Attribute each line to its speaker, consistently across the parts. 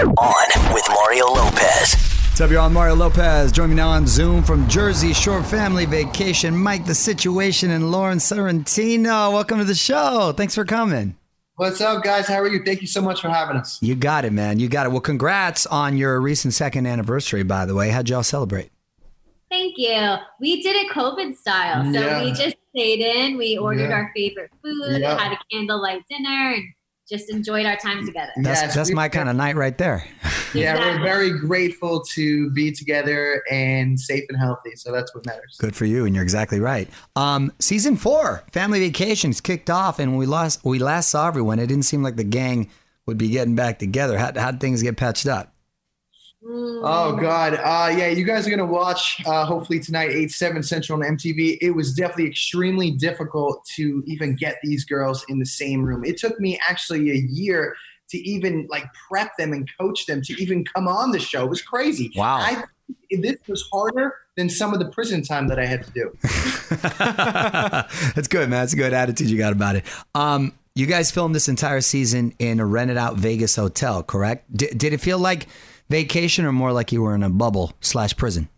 Speaker 1: On with Mario Lopez.
Speaker 2: What's up, y'all? I'm Mario Lopez. Join me now on Zoom from Jersey Shore Family Vacation. Mike, the situation, and Lauren Sorrentino. Welcome to the show. Thanks for coming.
Speaker 3: What's up, guys? How are you? Thank you so much for having us.
Speaker 2: You got it, man. You got it. Well, congrats on your recent second anniversary, by the way. How'd y'all celebrate?
Speaker 4: Thank you. We did it COVID style. So
Speaker 3: Yeah.
Speaker 4: we just stayed in, we ordered
Speaker 3: Yeah.
Speaker 4: our favorite food,
Speaker 3: Yeah.
Speaker 4: had a candlelight dinner, and just enjoyed our time together.
Speaker 2: That's,
Speaker 3: Yes,
Speaker 2: that's my kind of night right there.
Speaker 3: Yeah,
Speaker 4: Exactly.
Speaker 3: we're very grateful to be together and safe and healthy. So that's what matters.
Speaker 2: Good for you, and you're exactly right. Um, season four, Family Vacations kicked off, and we lost. We last saw everyone. It didn't seem like the gang would be getting back together. How how'd things get patched up?
Speaker 4: Mm.
Speaker 3: Oh God, uh, yeah, you guys are gonna watch uh, hopefully tonight, eight seven Central on MTV. It was definitely extremely difficult to even get these girls in the same room. It took me actually a year to even like prep them and coach them to even come on the show. It was crazy.
Speaker 2: Wow.
Speaker 3: I, this was harder than some of the prison time that I had to do.
Speaker 2: That's good, man. That's a good attitude you got about it. Um, you guys filmed this entire season in a rented out Vegas hotel, correct? D- did it feel like vacation or more like you were in a bubble slash prison?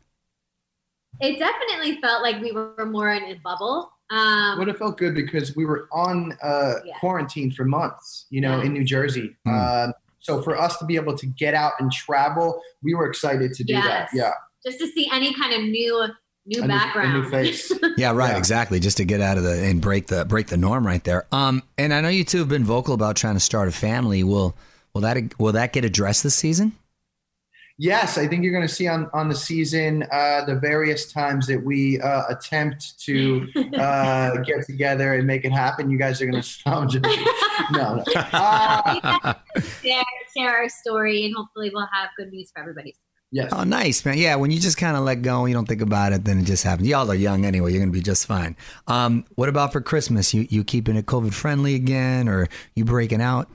Speaker 4: It definitely felt like we were more in a bubble. Um,
Speaker 3: But it felt good because we were on uh,
Speaker 4: Yeah.
Speaker 3: quarantine for months, you know,
Speaker 4: Yeah.
Speaker 3: in New Jersey. Um, so for us to be able to get out and travel, we were excited to do that. Yeah,
Speaker 4: just to see any kind of new new
Speaker 3: a new, a
Speaker 4: background.
Speaker 3: new face.
Speaker 2: Yeah, right.
Speaker 3: Yeah.
Speaker 2: Exactly. Just to get out of the and break the break the norm right there. Um, and I know you two have been vocal about trying to start a family. Will will that will that get addressed this season?
Speaker 3: Yes, I think you're going to see on on the season uh, the various times that we uh, attempt to uh, get together and make it happen. You guys are going to no, no. Uh,
Speaker 4: share, share our story, and hopefully we'll have good news for everybody.
Speaker 3: yes.
Speaker 2: Oh, nice, man. Yeah, when you just kind of let go, and you don't think about it, then it just happens. Y'all are young anyway. You're gonna be just fine. Um, what about for Christmas? You you keeping it COVID friendly again, or you breaking out?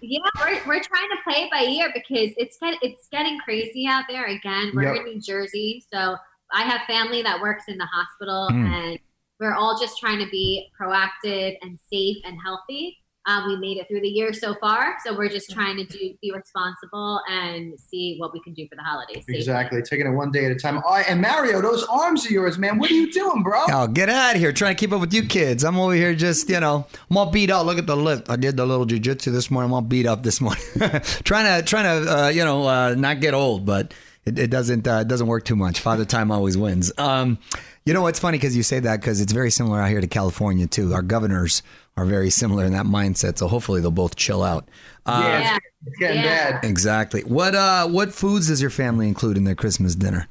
Speaker 4: Yeah, we're, we're trying to play it by ear because it's get, it's getting crazy out there again. We're
Speaker 3: Yep.
Speaker 4: in New Jersey, so I have family that works in the hospital,
Speaker 2: Mm.
Speaker 4: and we're all just trying to be proactive and safe and healthy. Um, we made it through the year so far, so we're just trying to do be responsible and see what we can do for the holidays. safely.
Speaker 3: Exactly, taking it one day at a time. Oh, and Mario, those arms of yours, man. What are you doing, bro?
Speaker 2: Oh, get out of here! Trying to keep up with you kids. I'm over here just you know, I'm all beat up. Look at the lift. I did the little jujitsu this morning. I'm all beat up this morning. trying to trying to uh, you know uh, not get old, but it, it doesn't uh, it doesn't work too much. Father time always wins. Um, You know what's funny because you say that because it's very similar out here to California too. Our governors are very similar in that mindset. So hopefully they'll both chill out. Uh,
Speaker 3: yeah,
Speaker 4: Yeah.
Speaker 3: It's, it's getting
Speaker 4: Yeah.
Speaker 3: bad.
Speaker 2: Exactly. What uh what foods does your family include in their Christmas dinner?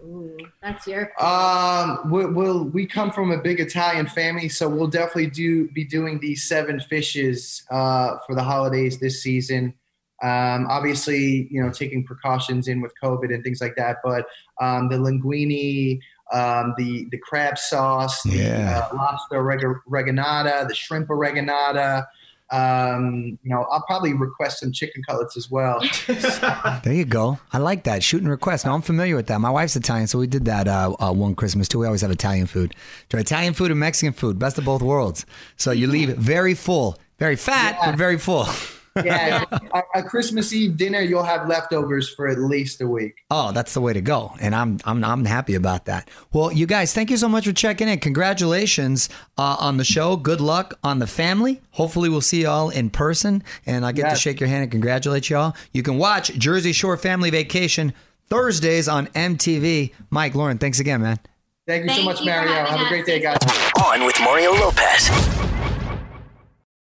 Speaker 4: Ooh, that's your.
Speaker 3: Um, we, we'll we come from a big Italian family, so we'll definitely do be doing these seven fishes uh, for the holidays this season. Um, obviously, you know, taking precautions in with COVID and things like that. But um, the linguine, um, the the crab sauce, the
Speaker 2: Yeah.
Speaker 3: uh, lobster reg- reganata, the shrimp oreganata. Um, you know, I'll probably request some chicken cutlets as well.
Speaker 2: There you go. I like that shooting requests. Now I'm familiar with that. My wife's Italian, so we did that uh, uh, one Christmas too. We always have Italian food. Try Italian food and Mexican food, best of both worlds. So you leave very full, very fat, but very full.
Speaker 3: yeah, a, a Christmas Eve dinner, you'll have leftovers for at least a week.
Speaker 2: Oh, that's the way to go, and I'm I'm I'm happy about that. Well, you guys, thank you so much for checking in. Congratulations uh, on the show. Good luck on the family. Hopefully, we'll see y'all in person, and I get to shake your hand and congratulate y'all. You can watch Jersey Shore Family Vacation Thursdays on MTV. Mike, Lauren, thanks again, man.
Speaker 3: Thank you so much,
Speaker 4: you
Speaker 3: Mario.
Speaker 4: having
Speaker 3: Have a great day, guys.
Speaker 1: On with Mario Lopez.